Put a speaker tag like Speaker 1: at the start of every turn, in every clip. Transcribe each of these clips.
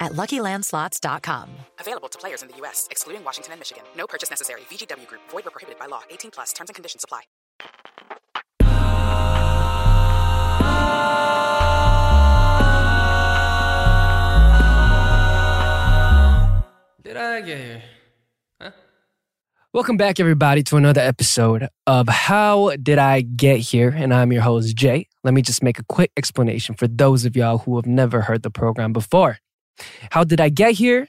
Speaker 1: at LuckyLandSlots.com.
Speaker 2: Available to players in the U.S., excluding Washington and Michigan. No purchase necessary. VGW Group. Void where prohibited by law. 18 plus. Terms and conditions apply.
Speaker 3: Did I get here? Huh?
Speaker 4: Welcome back, everybody, to another episode of How Did I Get Here? And I'm your host, Jae. Let me just make a quick explanation for those of y'all who have never heard the program before. How Did I Get Here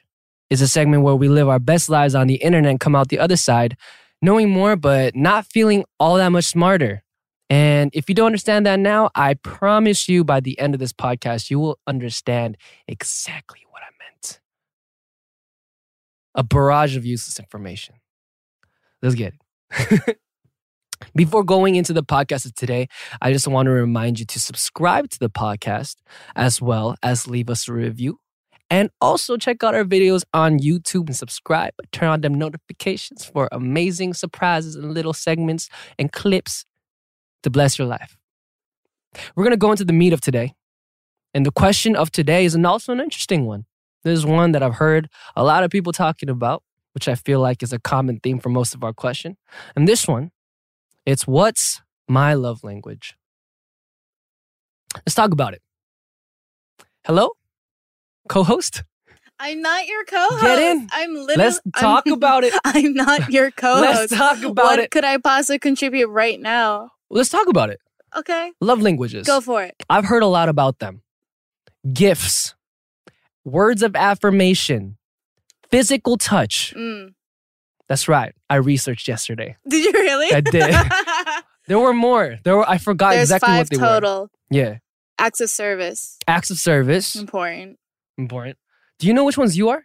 Speaker 4: is a segment where we live our best lives on the internet and come out the other side knowing more, but not feeling all that much smarter. And if you don't understand that now, I promise you by the end of this podcast, you will understand exactly what I meant. A barrage of useless information. Let's get it. Before going into the podcast of today, I just want to remind you to subscribe to the podcast as well as leave us a review. And also check out our videos on YouTube and subscribe. Turn on them notifications for amazing surprises and little segments and clips to bless your life. We're going to go into the meat of today. And the question of today is also an interesting one. This is one that I've heard a lot of people talking about, which I feel like is a common theme for most of our question. And this one, it's what's my love language? Let's talk about it. Hello? Co-host?
Speaker 5: I'm not your co-host.
Speaker 4: Get in.
Speaker 5: I'm literally.
Speaker 4: Let's talk
Speaker 5: I'm,
Speaker 4: about it.
Speaker 5: I'm not your co-host.
Speaker 4: Let's talk about
Speaker 5: what
Speaker 4: it.
Speaker 5: could I possibly contribute right now?
Speaker 4: Let's talk about it.
Speaker 5: Okay,
Speaker 4: Love languages.
Speaker 5: go for it.
Speaker 4: I've heard a lot about them. Gifts, words of affirmation, physical touch.
Speaker 5: Mm.
Speaker 4: That's right. I researched yesterday.
Speaker 5: Did you really?
Speaker 4: I did. There were more. There were I forgot
Speaker 5: There's
Speaker 4: exactly
Speaker 5: five
Speaker 4: what they were.
Speaker 5: total.
Speaker 4: Yeah.
Speaker 5: Acts of service.
Speaker 4: Acts of service.
Speaker 5: Important.
Speaker 4: Important. Do you know which ones you are?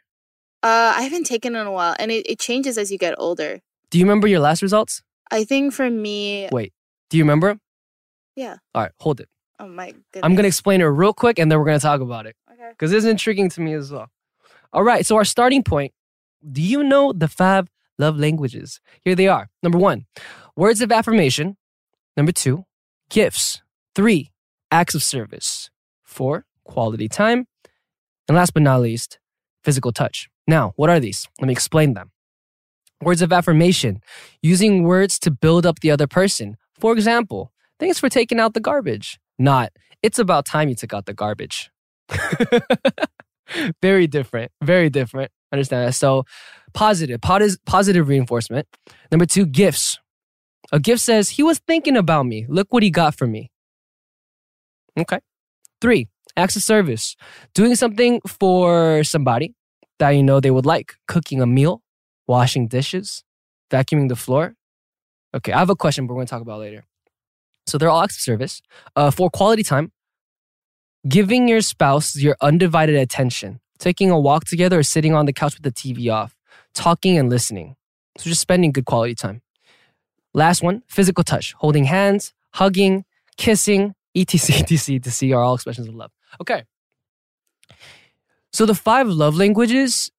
Speaker 5: Uh, I haven't taken in a while, and it, it changes as you get older.
Speaker 4: Do you remember your last results?
Speaker 5: I think for me,
Speaker 4: Wait. Do you remember?
Speaker 5: Yeah.
Speaker 4: All right, hold it.
Speaker 5: oh my goodness.
Speaker 4: I'm going to explain it real quick and then we're going to talk about it
Speaker 5: Okay.
Speaker 4: because it's intriguing to me as well. All right, so our starting point do you know the five love languages? Here they are. Number one, words of affirmation. Number two, gifts. Three, acts of service. Four, quality time. And last but not least, physical touch. Now, what are these? Let me explain them. Words of affirmation, using words to build up the other person. For example, thanks for taking out the garbage. Not, it's about time you took out the garbage. very different. Very different. Understand that? So, positive, posi- positive reinforcement. Number two, gifts. A gift says, he was thinking about me. Look what he got for me. Okay. Three, acts of service. Doing something for somebody that you know they would like. Cooking a meal, washing dishes, vacuuming the floor. Okay, I have a question, but we're going to talk about later. So they're all acts of service. Uh, for quality time, giving your spouse your undivided attention, taking a walk together or sitting on the couch with the TV off, talking and listening. So just spending good quality time. Last one, physical touch, holding hands, hugging, kissing, etc, etc, etc are all expressions of love. Okay. So the five love languages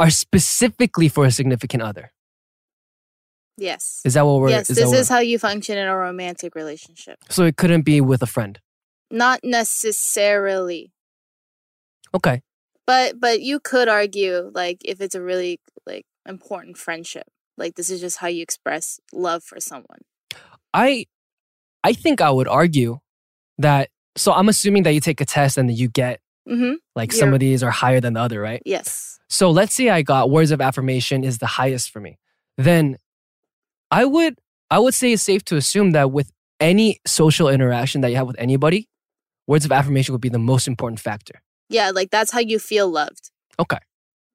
Speaker 4: are specifically for a significant other.
Speaker 5: Yes.
Speaker 4: Is that what we're?
Speaker 5: yes,
Speaker 4: is
Speaker 5: this is how you function in a romantic relationship.
Speaker 4: so it couldn't be with a friend.
Speaker 5: Not necessarily.
Speaker 4: Okay.
Speaker 5: But but you could argue like if it's a really like important friendship, like this is just how you express love for someone.
Speaker 4: I I think I would argue that so I'm assuming that you take a test and that you get
Speaker 5: Mm-hmm.
Speaker 4: like some
Speaker 5: You're-
Speaker 4: of these are higher than the other, right?
Speaker 5: Yes.
Speaker 4: So let's say I got words of affirmation is the highest for me. Then I would I would say it's safe to assume that with any social interaction that you have with anybody, words of affirmation would be the most important factor.
Speaker 5: Yeah, like that's how you feel loved.
Speaker 4: Okay.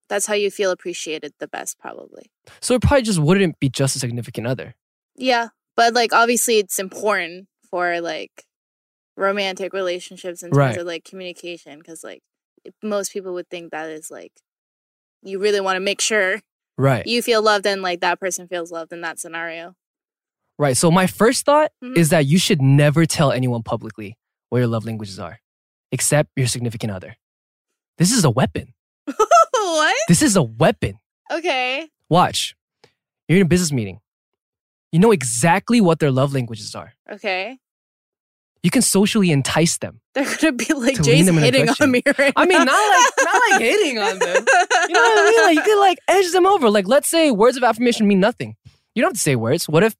Speaker 5: That's how you feel appreciated the best, probably.
Speaker 4: So it probably just wouldn't be just a significant other.
Speaker 5: Yeah. But like obviously it's important for like romantic relationships in terms
Speaker 4: Right.
Speaker 5: of like communication because like most people would think that is like you really want to make sure
Speaker 4: Right.
Speaker 5: you feel loved and like that person feels loved in that scenario.
Speaker 4: Right. So my first thought
Speaker 5: Mhm.
Speaker 4: is that you should never tell anyone publicly what your love languages are, except your significant other. This is a weapon.
Speaker 5: what?
Speaker 4: This is a weapon.
Speaker 5: Okay.
Speaker 4: Watch. You're in a business meeting. You know exactly what their love languages are.
Speaker 5: Okay.
Speaker 4: You can socially entice them.
Speaker 5: They're gonna be like
Speaker 4: To
Speaker 5: Jay's
Speaker 4: them in a
Speaker 5: hitting on me right
Speaker 4: I mean, not like not like hitting on them. You know what I mean? Like you could like edge them over. Like let's say words of affirmation mean nothing. You don't have to say words. What if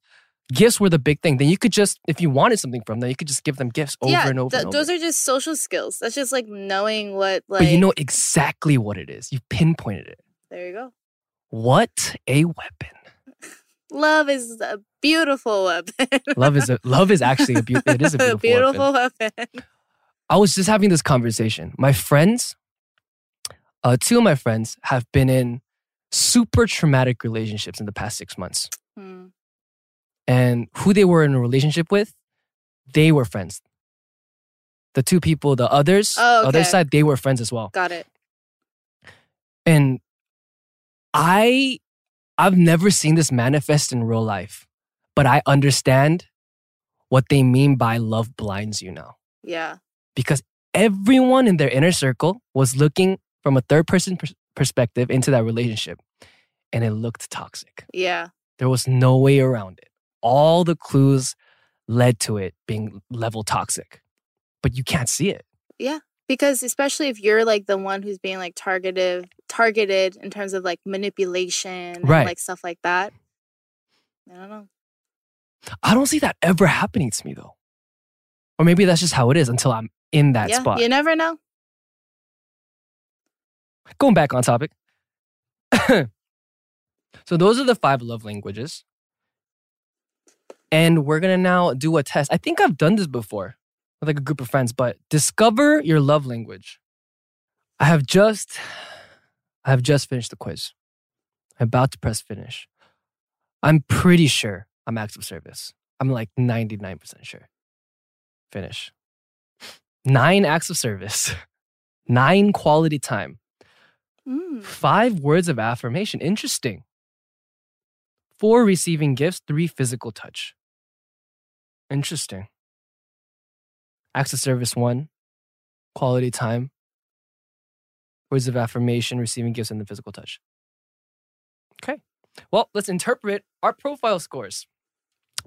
Speaker 4: gifts were the big thing? Then you could just, if you wanted something from them, you could just give them gifts over
Speaker 5: yeah,
Speaker 4: and over
Speaker 5: th-
Speaker 4: and over.
Speaker 5: those are just social skills. That's just like knowing what like.
Speaker 4: but you know exactly what it is. You pinpointed it.
Speaker 5: There you go.
Speaker 4: What a weapon!
Speaker 5: Love is a beautiful weapon.
Speaker 4: Love is a love is actually a beautiful. It is a beautiful, weapon.
Speaker 5: weapon.
Speaker 4: I was just having this conversation. My friends, uh, two of my friends have been in super traumatic relationships in the past six months.
Speaker 5: Hmm.
Speaker 4: And who they were in a relationship with, they were friends. The two people, the others,
Speaker 5: Oh,
Speaker 4: other side, they were friends as well.
Speaker 5: Got it.
Speaker 4: And I, I've never seen this manifest in real life, but I understand what they mean by love blinds you now.
Speaker 5: Yeah.
Speaker 4: because everyone in their inner circle was looking from a third person pers- perspective into that relationship and it looked toxic.
Speaker 5: Yeah.
Speaker 4: There was no way around it. All the clues led to it being level toxic, but you can't see it. Yeah.
Speaker 5: Because especially if you're like the one who's being like targeted targeted in terms of like manipulation and
Speaker 4: Right.
Speaker 5: like stuff like that. I don't know.
Speaker 4: I don't see that ever happening to me though. Or maybe that's just how it is until I'm in that
Speaker 5: yeah.
Speaker 4: spot.
Speaker 5: You never know.
Speaker 4: Going back on topic. so those are the five love languages. And we're gonna now do a test. I think I've done this before with like a group of friends, but discover your love language. I have just I have just finished the quiz. I'm about to press finish. I'm pretty sure I'm acts of service. I'm like 99% sure. Finish. Nine acts of service. Nine quality time.
Speaker 5: Mm.
Speaker 4: Five words of affirmation. Interesting. Four receiving gifts, three physical touch. Interesting. Acts of service, one. Quality time. Words of affirmation, receiving gifts, and the physical touch. Okay. Well, let's interpret our profile scores.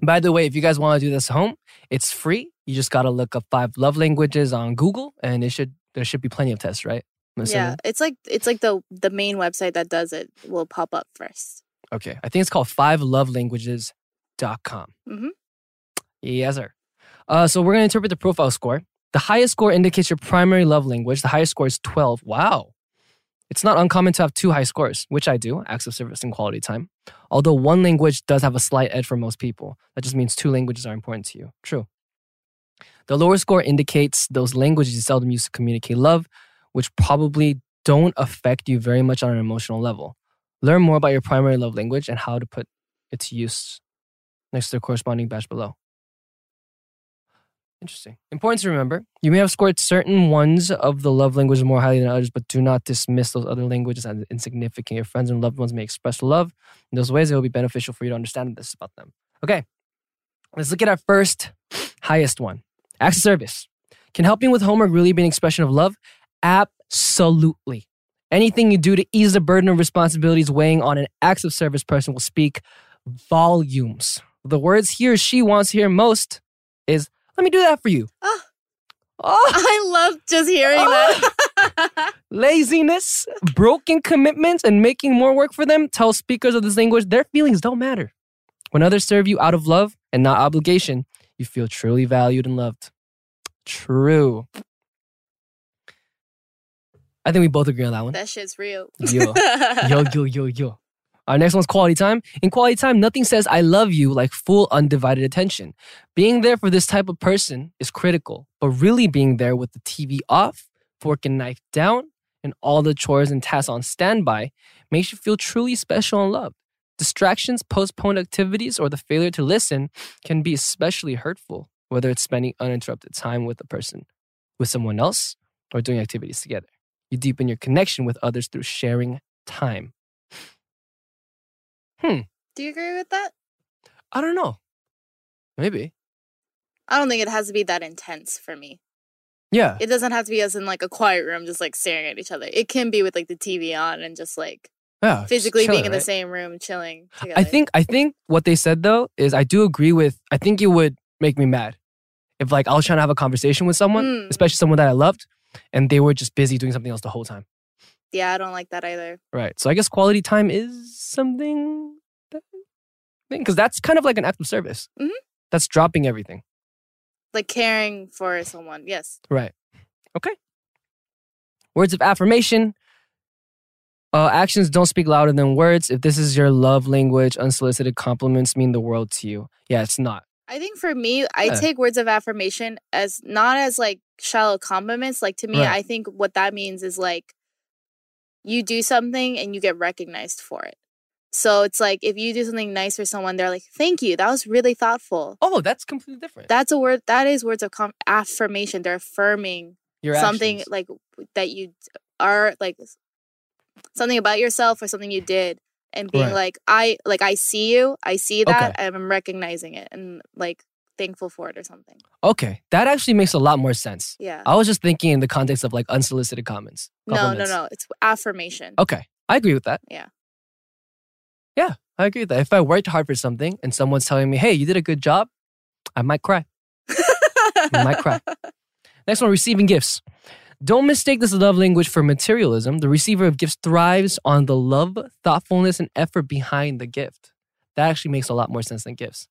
Speaker 4: By the way, if you guys want to do this at home, it's free. You just got to look up five love languages on Google, and it should there should be plenty of tests, right?
Speaker 5: Yeah. It's like it's like the the main website that does it will pop up first.
Speaker 4: Okay. I think it's called Five Love Languages fivelovelanguages.com.
Speaker 5: Mhm.
Speaker 4: Yes, sir. Uh, so we're going to interpret the profile score. The highest score indicates your primary love language. The highest score is 12. Wow. It's not uncommon to have two high scores, which I do, acts of service and quality time. Although one language does have a slight edge for most people. That just means two languages are important to you. True. The lower score indicates those languages you seldom use to communicate love, which probably don't affect you very much on an emotional level. Learn more about your primary love language and how to put it to use next to the corresponding batch below. Interesting. Important to remember. You may have scored certain ones of the love languages more highly than others, but do not dismiss those other languages as insignificant. Your friends and loved ones may express love in those ways. It will be beneficial for you to understand this about them. Okay. Let's look at our first highest one. Acts of service. Can helping with homework really be an expression of love? Absolutely. Anything you do to ease the burden of responsibilities weighing on an acts of service person will speak volumes. The words he or she wants to hear most is, let me do that for you.
Speaker 5: Oh.
Speaker 4: Oh,
Speaker 5: I love just hearing oh. that.
Speaker 4: laziness, broken commitments, and making more work for them tell speakers of this language their feelings don't matter. When others serve you out of love and not obligation, you feel truly valued and loved. True. I think we both agree on that one.
Speaker 5: that shit's real.
Speaker 4: Yo. Yo, yo, yo, yo. Our next one's quality time. In quality time, nothing says I love you like full undivided attention. Being there for this type of person is critical, but really being there with the TV off, fork and knife down, and all the chores and tasks on standby makes you feel truly special and loved. Distractions, postponed activities, or the failure to listen can be especially hurtful, whether it's spending uninterrupted time with a person, with someone else, or doing activities together. You deepen your connection with others through sharing time.
Speaker 5: Do you agree with that?
Speaker 4: I don't know. Maybe.
Speaker 5: I don't think it has to be that intense for me.
Speaker 4: Yeah.
Speaker 5: It doesn't have to be us in like a quiet room just like staring at each other. It can be with like the TV on and just like
Speaker 4: yeah.
Speaker 5: physically being
Speaker 4: chilling,
Speaker 5: in the same room chilling together.
Speaker 4: I think I think what they said though is I do agree with I think it would make me mad if like I was trying to have a conversation with someone,
Speaker 5: Mm.
Speaker 4: especially someone that I loved, and they were just busy doing something else the whole time.
Speaker 5: Yeah, I don't like that either.
Speaker 4: Right. So I guess quality time is something that because that's kind of like an act of service.
Speaker 5: Mhm.
Speaker 4: That's dropping everything.
Speaker 5: Like caring for someone. Yes.
Speaker 4: Right. Okay. Words of affirmation. Uh, actions don't speak louder than words. If this is your love language, unsolicited compliments mean the world to you. Yeah, it's not.
Speaker 5: I think for me, I
Speaker 4: Yeah.
Speaker 5: take words of affirmation as not as like shallow compliments. Like to me,
Speaker 4: Right.
Speaker 5: I think what that means is like you do something and you get recognized for it. So it's like if you do something nice for someone, they're like, "Thank you, that was really thoughtful."
Speaker 4: Oh, that's completely different.
Speaker 5: That's a word. That is words of com- affirmation. They're affirming
Speaker 4: Your
Speaker 5: something
Speaker 4: actions.
Speaker 5: like that you are like something about yourself or something you did, and being
Speaker 4: Right.
Speaker 5: like, "I like I see you. I see that,
Speaker 4: Okay.
Speaker 5: I'm recognizing it, and like thankful for it or something."
Speaker 4: Okay, that actually makes a lot more sense.
Speaker 5: Yeah.
Speaker 4: I was just thinking in the context of like unsolicited comments.
Speaker 5: No, no, no. It's affirmation.
Speaker 4: Okay, I agree with that.
Speaker 5: Yeah.
Speaker 4: Yeah, I agree with that. If I worked hard for something and someone's telling me, hey, you did a good job, I might cry. I might cry. Next one, receiving gifts. Don't mistake this love language for materialism. The receiver of gifts thrives on the love, thoughtfulness, and effort behind the gift. That actually makes a lot more sense than gifts.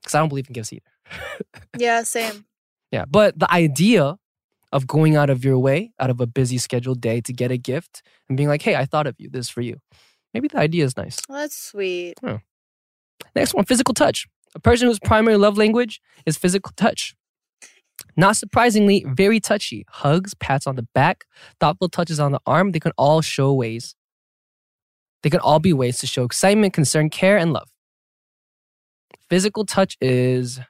Speaker 4: Because I don't believe in gifts either.
Speaker 5: yeah, same.
Speaker 4: Yeah. But the idea of going out of your way, out of a busy scheduled day to get a gift and being like, hey, I thought of you. This is for you. Maybe the idea is nice.
Speaker 5: Well, that's sweet.
Speaker 4: Next one, physical touch. A person whose primary love language is physical touch. Not surprisingly, very touchy. Hugs, pats on the back, thoughtful touches on the arm, they can all show ways. They can all be ways to show excitement, concern, care, and love. Physical touch is,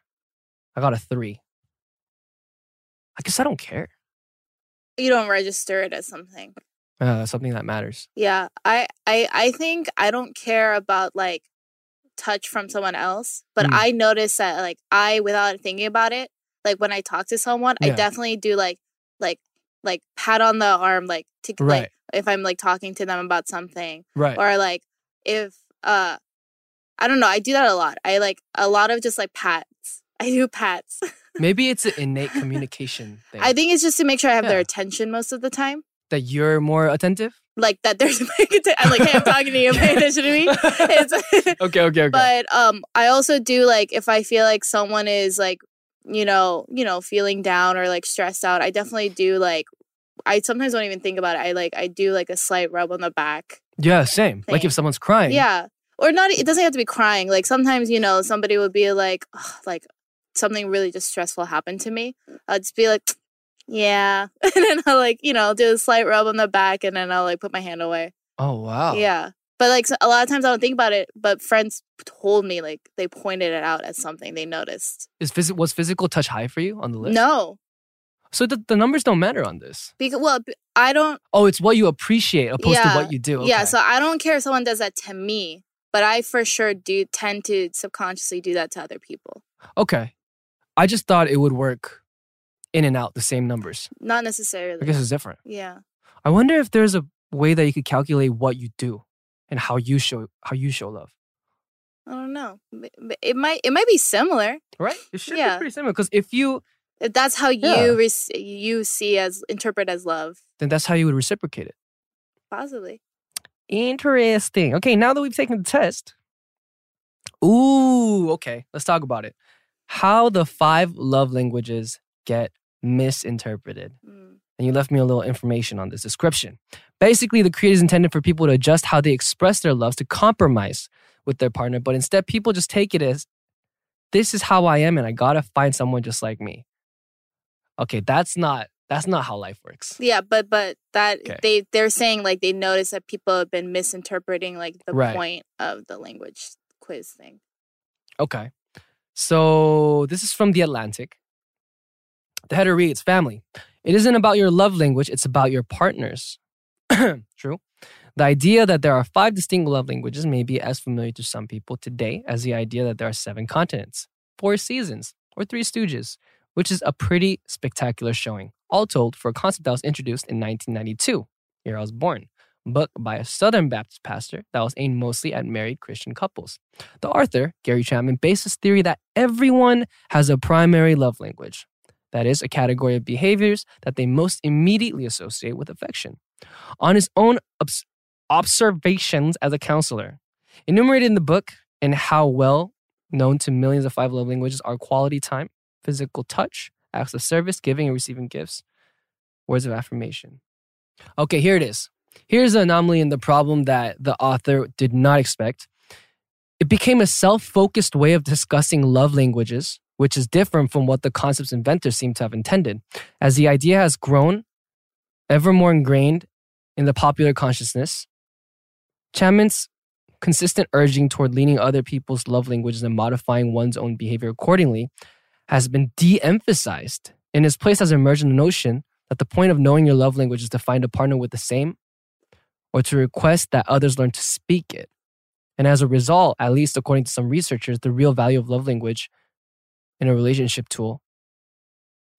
Speaker 4: I got a three. I guess I don't care.
Speaker 5: You don't register it as something.
Speaker 4: Uh, something that matters.
Speaker 5: Yeah, I, I, I think I don't care about like touch from someone else, but
Speaker 4: Mm.
Speaker 5: I notice that like I, without thinking about it, like when I talk to someone, I definitely do like, like, like pat on the arm, like to
Speaker 4: Right.
Speaker 5: like if I'm like talking to them about something,
Speaker 4: Right.
Speaker 5: or like if uh, I don't know, I do that a lot. I like a lot of just like pats. I do pats.
Speaker 4: Maybe it's an innate communication thing.
Speaker 5: I think it's just to make sure I have their attention most of the time.
Speaker 4: That you're more attentive.
Speaker 5: Like that attention. I'm like, hey, I'm talking to you, pay attention to me. It's,
Speaker 4: okay, okay, okay.
Speaker 5: but um, I also do like if I feel like someone is like, you know, you know, feeling down or like stressed out, I definitely do like. I sometimes don't even think about it. I like I do like a slight rub on the back.
Speaker 4: yeah, same. Like if someone's crying.
Speaker 5: Yeah, or not. It doesn't have to be crying. Like sometimes you know somebody would be like, "Ugh," like something really just stressful happened to me. I'll just be like, yeah, and then I'll like you know do a slight rub on the back, and then I'll like put my hand away.
Speaker 4: Oh wow.
Speaker 5: Yeah. But like so- a lot of times I don't think about it, but friends told me like they pointed it out as something they noticed.
Speaker 4: Is phys- was physical touch high for you on the list?
Speaker 5: No,
Speaker 4: So the, the numbers don't matter on this.
Speaker 5: because well, I don't.
Speaker 4: Oh, it's what you appreciate opposed
Speaker 5: Yeah,
Speaker 4: to what you do.
Speaker 5: Yeah, so I don't care if someone does that to me, but I for sure do tend to subconsciously do that to other people.
Speaker 4: okay. I just thought it would work in and out the same numbers.
Speaker 5: Not necessarily.
Speaker 4: I guess it's different.
Speaker 5: yeah.
Speaker 4: I wonder if there's a way that you could calculate what you do and how you show how you show love.
Speaker 5: I don't know. It might it might be similar
Speaker 4: Right? It should
Speaker 5: Yeah.
Speaker 4: be pretty similar because if you
Speaker 5: if that's how
Speaker 4: Yeah.
Speaker 5: you rec- you see as interpret as love.
Speaker 4: then that's how you would reciprocate it.
Speaker 5: Possibly.
Speaker 4: Interesting. Okay, now that we've taken the test. Ooh, okay. Let's talk about it. How the five love languages get misinterpreted.
Speaker 5: Mm.
Speaker 4: And you left me a little information on this description. Basically, the creed is intended for people to adjust how they express their loves to compromise with their partner, but instead, people just take it as this is how I am, and I gotta find someone just like me. Okay, that's not that's not how life works.
Speaker 5: Yeah, but but that
Speaker 4: Okay.
Speaker 5: they they're saying like they notice that people have been misinterpreting like the
Speaker 4: Right.
Speaker 5: point of the language quiz thing.
Speaker 4: Okay. So this is from The Atlantic. The header reads Family. It isn't about your love language, it's about your partner's. True. The idea that there are five distinct love languages may be as familiar to some people today as the idea that there are seven continents. Four Seasons, or Three Stooges, which is a pretty spectacular showing. All told, for a concept that was introduced in 1992, year I was born, book by a Southern Baptist pastor that was aimed mostly at married Christian couples. The author, Gary Chapman, based his theory that everyone has a primary love language. That is, a category of behaviors that they most immediately associate with affection. On his own obs- observations as a counselor, enumerated in the book, and how well known to millions of five love languages are quality time, physical touch, acts of service, giving and receiving gifts, words of affirmation. Okay, here it is. Here's the anomaly and the problem that the author did not expect. It became a self focused way of discussing love languages, which is different from what the concept's inventors seem to have intended. As the idea has grown ever more ingrained in the popular consciousness, Chapman's consistent urging toward leaning other people's love languages and modifying one's own behavior accordingly has been de emphasized. In its place has emerged the notion that the point of knowing your love language is to find a partner with the same or to request that others learn to speak it. And as a result, at least according to some researchers, the real value of love language in a relationship tool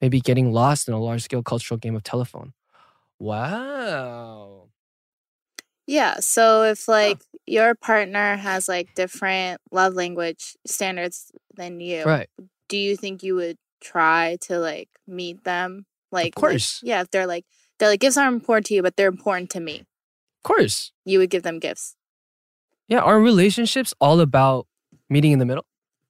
Speaker 4: Maybe getting lost in a large scale cultural game of telephone. Wow.
Speaker 5: Yeah. So if like your partner has like different love language standards than you,
Speaker 4: Right.
Speaker 5: do you think you would try to like meet them? Like, of
Speaker 4: course.
Speaker 5: yeah. If they're like they're like gifts aren't important to you, but they're important to me,
Speaker 4: Of course.
Speaker 5: you would give them gifts.
Speaker 4: Yeah. Are relationships all about meeting in the middle?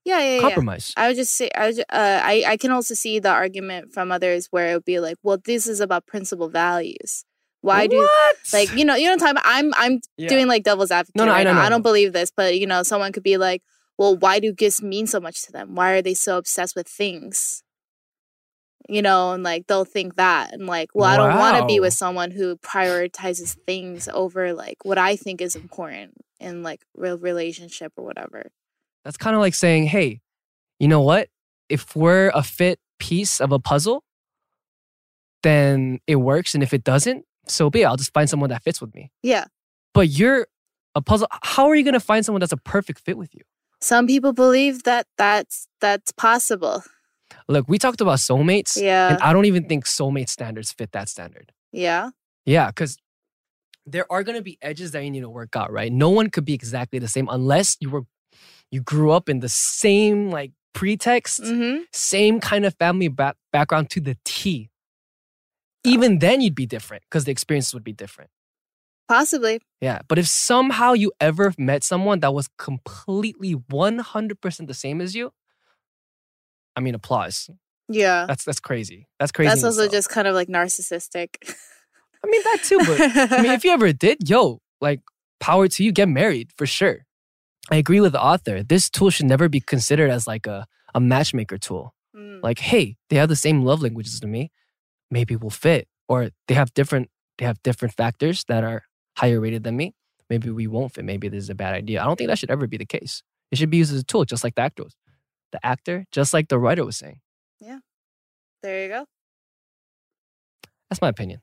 Speaker 5: Yeah, yeah, yeah. I would just say, I, would, uh, I, I can also see the argument from others where it would be like, well, this is about principal values. Why do
Speaker 4: What?
Speaker 5: like you know you know what I'm about? I'm I'm
Speaker 4: Yeah.
Speaker 5: doing like devil's advocate.
Speaker 4: No, no, I
Speaker 5: right now.
Speaker 4: no,
Speaker 5: I don't
Speaker 4: no.
Speaker 5: believe this, but you know, someone could be like, well, why do gifts mean so much to them? Why are they so obsessed with things? You know, and like they'll think that, and like, well, I don't want to be with someone who prioritizes things over like what I think is important in like real relationship or whatever.
Speaker 4: That's kind of like saying, hey, you know what? If we're a fit piece of a puzzle, then it works. And if it doesn't, so be it. I'll just find someone that fits with me.
Speaker 5: Yeah,
Speaker 4: But you're a puzzle. How are you going to find someone that's a perfect fit with you?
Speaker 5: some people believe that that's that's possible.
Speaker 4: Look, we talked about soulmates.
Speaker 5: Yeah.
Speaker 4: And I don't even think soulmate standards fit that standard.
Speaker 5: Yeah,
Speaker 4: Yeah, because there are going to be edges that you need to work out, right? No one could be exactly the same unless you were, you grew up in the same like pretext.
Speaker 5: mm-hmm.
Speaker 4: same kind of family back- background to the T. Even then, you'd be different because the experiences would be different.
Speaker 5: possibly.
Speaker 4: Yeah. But if somehow you ever met someone that was completely 100% the same as you, I mean, applause.
Speaker 5: Yeah,
Speaker 4: That's that's crazy. That's crazy.
Speaker 5: that's also
Speaker 4: itself.
Speaker 5: just kind of like narcissistic.
Speaker 4: I mean, that too. But I mean, if you ever did, yo, like, power to you, get married for sure. I agree with the author. This tool should never be considered as like a, a matchmaker tool.
Speaker 5: Mm.
Speaker 4: like hey they have the same love languages to me maybe we'll fit or they have different they have different factors that are higher rated than me maybe we won't fit maybe this is a bad idea i don't think that should ever be the case it should be used as a tool just like the actor was the actor just like the writer was saying Yeah.
Speaker 5: there you go.
Speaker 4: that's my opinion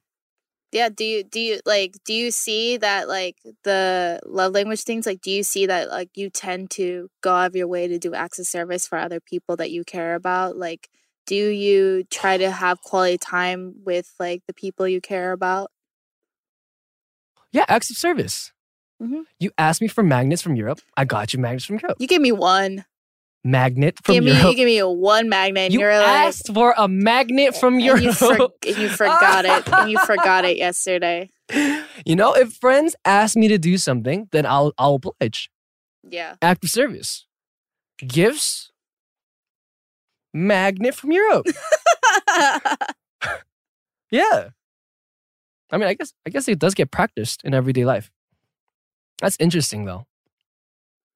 Speaker 5: Yeah. Do you do you like do you see that like the love language things? Like, do you see that like you tend to go out of your way to do acts of service for other people that you care about? Like, do you try to have quality time with like the people you care about?
Speaker 4: yeah acts of service
Speaker 5: Mhm.
Speaker 4: you asked me for magnets from europe i got you magnets from europe
Speaker 5: You gave me one.
Speaker 4: Magnet from
Speaker 5: give me
Speaker 4: europe
Speaker 5: give me a one magnet.
Speaker 4: You
Speaker 5: you're like,
Speaker 4: asked for a magnet from
Speaker 5: and
Speaker 4: europe
Speaker 5: you, for, you forgot it. And you forgot it yesterday.
Speaker 4: you know if friends ask me to do something then i'll i'll oblige
Speaker 5: Yeah.
Speaker 4: act of service. Gifts, magnet from Europe. yeah. I mean, I guess I guess it does get practiced in everyday life. That's interesting though.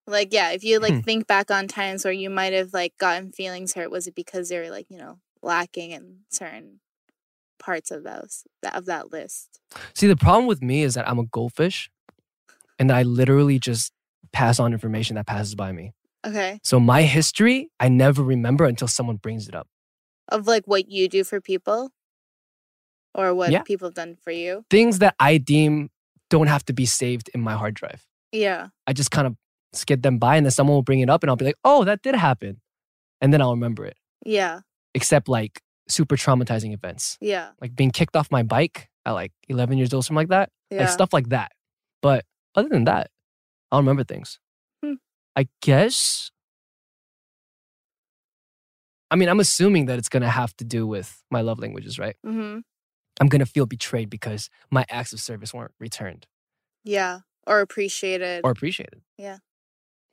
Speaker 5: Like yeah if you like
Speaker 4: Hmm.
Speaker 5: think back on times where you might have like gotten feelings hurt was it because they were like you know lacking in certain parts of those that of that list
Speaker 4: See, the problem with me is that I'm a goldfish and I literally just pass on information that passes by me.
Speaker 5: okay
Speaker 4: So my history, I never remember until someone brings it up.
Speaker 5: of like what you do for people or what
Speaker 4: Yeah.
Speaker 5: people have done for you
Speaker 4: Things that I deem don't have to be saved in my hard drive.
Speaker 5: yeah
Speaker 4: I just kind of skid them by and then someone will bring it up and I'll be like, oh, that did happen. and then I'll remember it.
Speaker 5: Yeah.
Speaker 4: Except like super traumatizing events,
Speaker 5: Yeah.
Speaker 4: like being kicked off my bike at like 11 years old, something like that.
Speaker 5: Yeah.
Speaker 4: Like stuff like that. But other than that, I'll remember things.
Speaker 5: Hmm.
Speaker 4: I guess. I mean, I'm assuming that it's gonna have to do with my love languages, right?
Speaker 5: hmm
Speaker 4: I'm gonna feel betrayed because my acts of service weren't returned
Speaker 5: Yeah. Or appreciated.
Speaker 4: or appreciated.
Speaker 5: Yeah.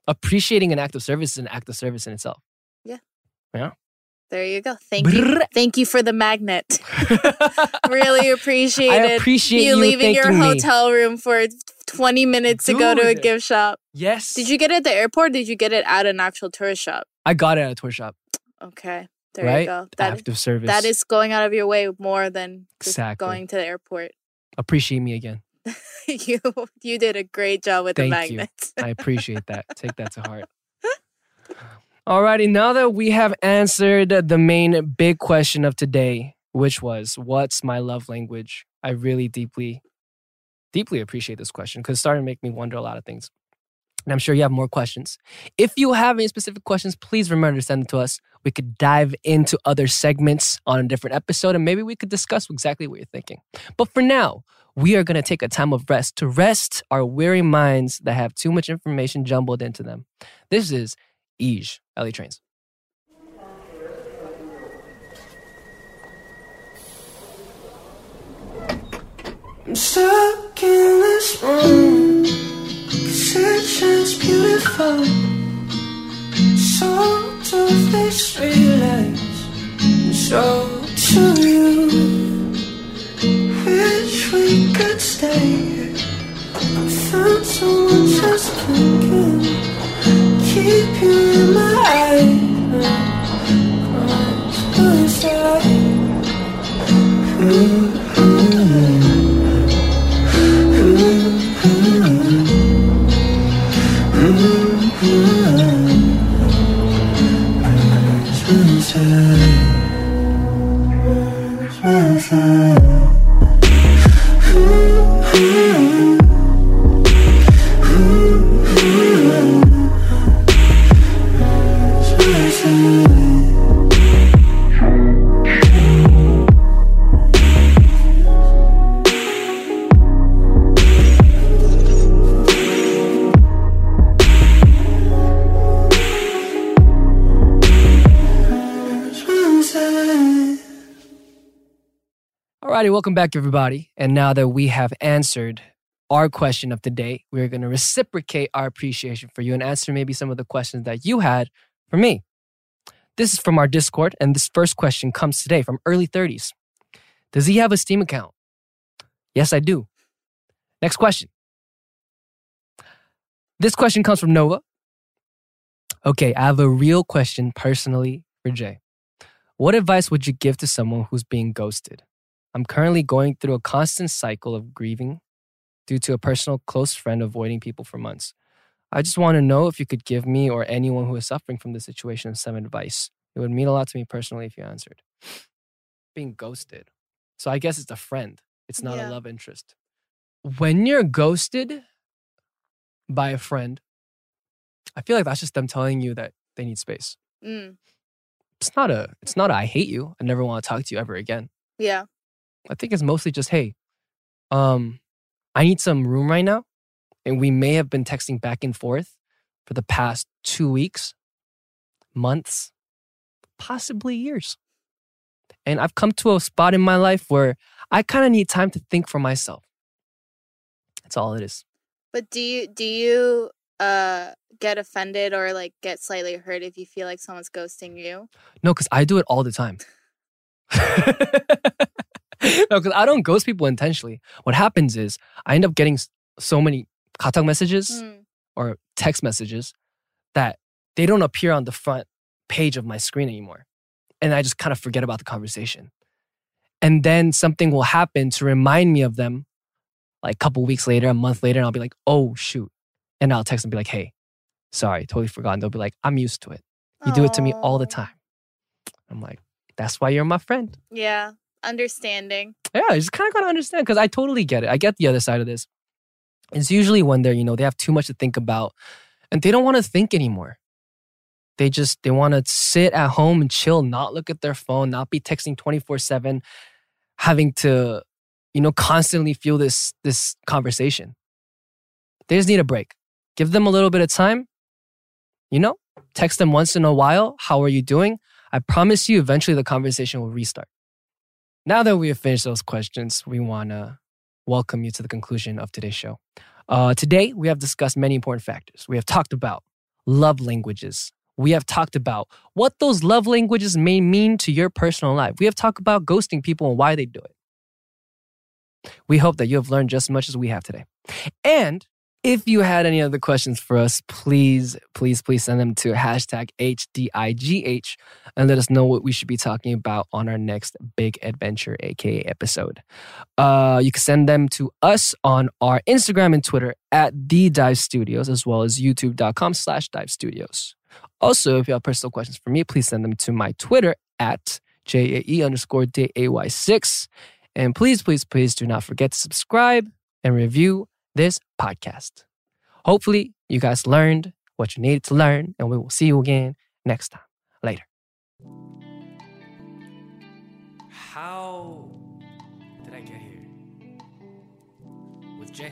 Speaker 4: Appreciating an act of service is an act of service in itself. Yeah. Yeah.
Speaker 5: There you go. Thank you. Thank you for the magnet. really appreciated
Speaker 4: I appreciate
Speaker 5: you
Speaker 4: you
Speaker 5: leaving your
Speaker 4: thanking me.
Speaker 5: hotel room for 20 minutes to go to a gift shop.
Speaker 4: Yes.
Speaker 5: Did you get it at the airport? Or did you get it at an actual tourist shop?
Speaker 4: I got it at a tour shop,
Speaker 5: Okay. There
Speaker 4: right?
Speaker 5: you go. That,
Speaker 4: act of service.
Speaker 5: that is going out of your way more than
Speaker 4: Exactly.
Speaker 5: going to the airport.
Speaker 4: appreciate me again.
Speaker 5: you you did a great job with the
Speaker 4: Thank you.
Speaker 5: magnets.
Speaker 4: I appreciate that. Take that to heart. Alrighty, now that we have answered the main big question of today, which was what's my love language? I really deeply, deeply appreciate this question because it started to make me wonder a lot of things. And I'm sure you have more questions. If you have any specific questions, please remember to send them to us. We could dive into other segments on a different episode and maybe we could discuss exactly what you're thinking. But for now, we are going to take a time of rest to rest our weary minds that have too much information jumbled into them. This is Ege, Ellie Trains.
Speaker 3: I'm stuck in this room It beautiful So do this realize so do you Wish we could stay. I found someone just blinking Keep you in my eyes. Close my eyes
Speaker 4: Alrighty, welcome back, everybody. And now that we have answered our question of the day, we're going to reciprocate our appreciation for you and answer maybe some of the questions that you had for me. This is from our Discord, and this first question comes today from early 30s. Does he have a Steam account? Yes, I do. Next question. This question comes from Nova. Okay, I have a real question personally for Jae. What advice would you give to someone who's being ghosted? I'm currently going through a constant cycle of grieving due to a personal close friend avoiding people for months. I just want to know if you could give me or anyone who is suffering from this situation some advice. It would mean a lot to me personally if you answered. Being ghosted. So I guess it's a friend, it's not
Speaker 5: Yeah.
Speaker 4: a love interest. When you're ghosted by a friend, I feel like that's just them telling you that they need space.
Speaker 5: Mm,
Speaker 4: It's not a it's not a, I hate you. I never want to talk to you ever again.
Speaker 5: yeah.
Speaker 4: I think it's mostly just, hey, um, I need some room right now. And we may have been texting back and forth for the past two weeks, months, possibly years. And I've come to a spot in my life where I kind of need time to think for myself. That's all it is.
Speaker 5: But do you do you uh get offended or like get slightly hurt if you feel like someone's ghosting you?
Speaker 4: No, because I do it all the time. no, because I don't ghost people intentionally. What happens is I end up getting so many KaTalk messages
Speaker 5: Mm,
Speaker 4: or text messages that they don't appear on the front page of my screen anymore. And I just kind of forget about the conversation. And then something will happen to remind me of them like a couple weeks later, a month later, and I'll be like, oh, shoot. And I'll text and be like, hey, sorry, totally forgot. And they'll be like, I'm used to it. You do it to me all the time. I'm like, that's why you're my friend.
Speaker 5: Yeah. Understanding.
Speaker 4: Yeah, you just kind of gotta understand because I totally get it. I get the other side of this. It's usually when they're, you know, they have too much to think about and they don't want to think anymore. They just they want to sit at home and chill, not look at their phone, not be texting 24/7, having to, you know, constantly feel this this conversation. They just need a break. Give them a little bit of time. You know, text them once in a while. How are you doing? I promise you, eventually the conversation will restart. Now that we have finished those questions, we want to welcome you to the conclusion of today's show. Uh, today, we have discussed many important factors. We have talked about love languages. We have talked about what those love languages may mean to your personal life. We have talked about ghosting people and why they do it. We hope that you have learned just as much as we have today. And if you had any other questions for us, please, please, please send them to hashtag HDIGH and let us know what we should be talking about on our next big adventure, aka episode. Uh, you can send them to us on our Instagram and Twitter at the Dive Studios, as well as youtube.com slash dive studios. Also, if you have personal questions for me, please send them to my Twitter at JAE underscore DAY6. And please, please, please do not forget to subscribe and review this podcast. Hopefully, you guys learned what you needed to learn, and we will see you again next time. Later. How did I get here? With Jae?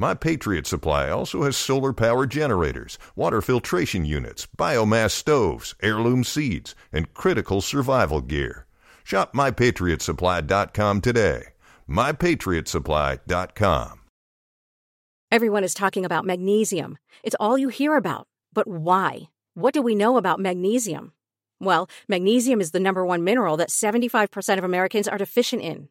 Speaker 6: My Patriot Supply also has solar power generators, water filtration units, biomass stoves, heirloom seeds, and critical survival gear. Shop MyPatriotSupply.com today. MyPatriotSupply.com.
Speaker 7: Everyone is talking about magnesium. It's all you hear about. But why? What do we know about magnesium? Well, magnesium is the number one mineral that 75% of Americans are deficient in.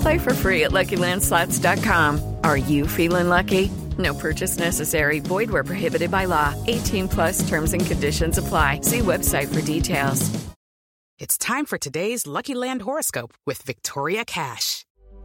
Speaker 8: Play for free at LuckyLandSlots.com. Are you feeling lucky? No purchase necessary. Void where prohibited by law. 18 plus terms and conditions apply. See website for details.
Speaker 2: It's time for today's Lucky Land horoscope with Victoria Cash.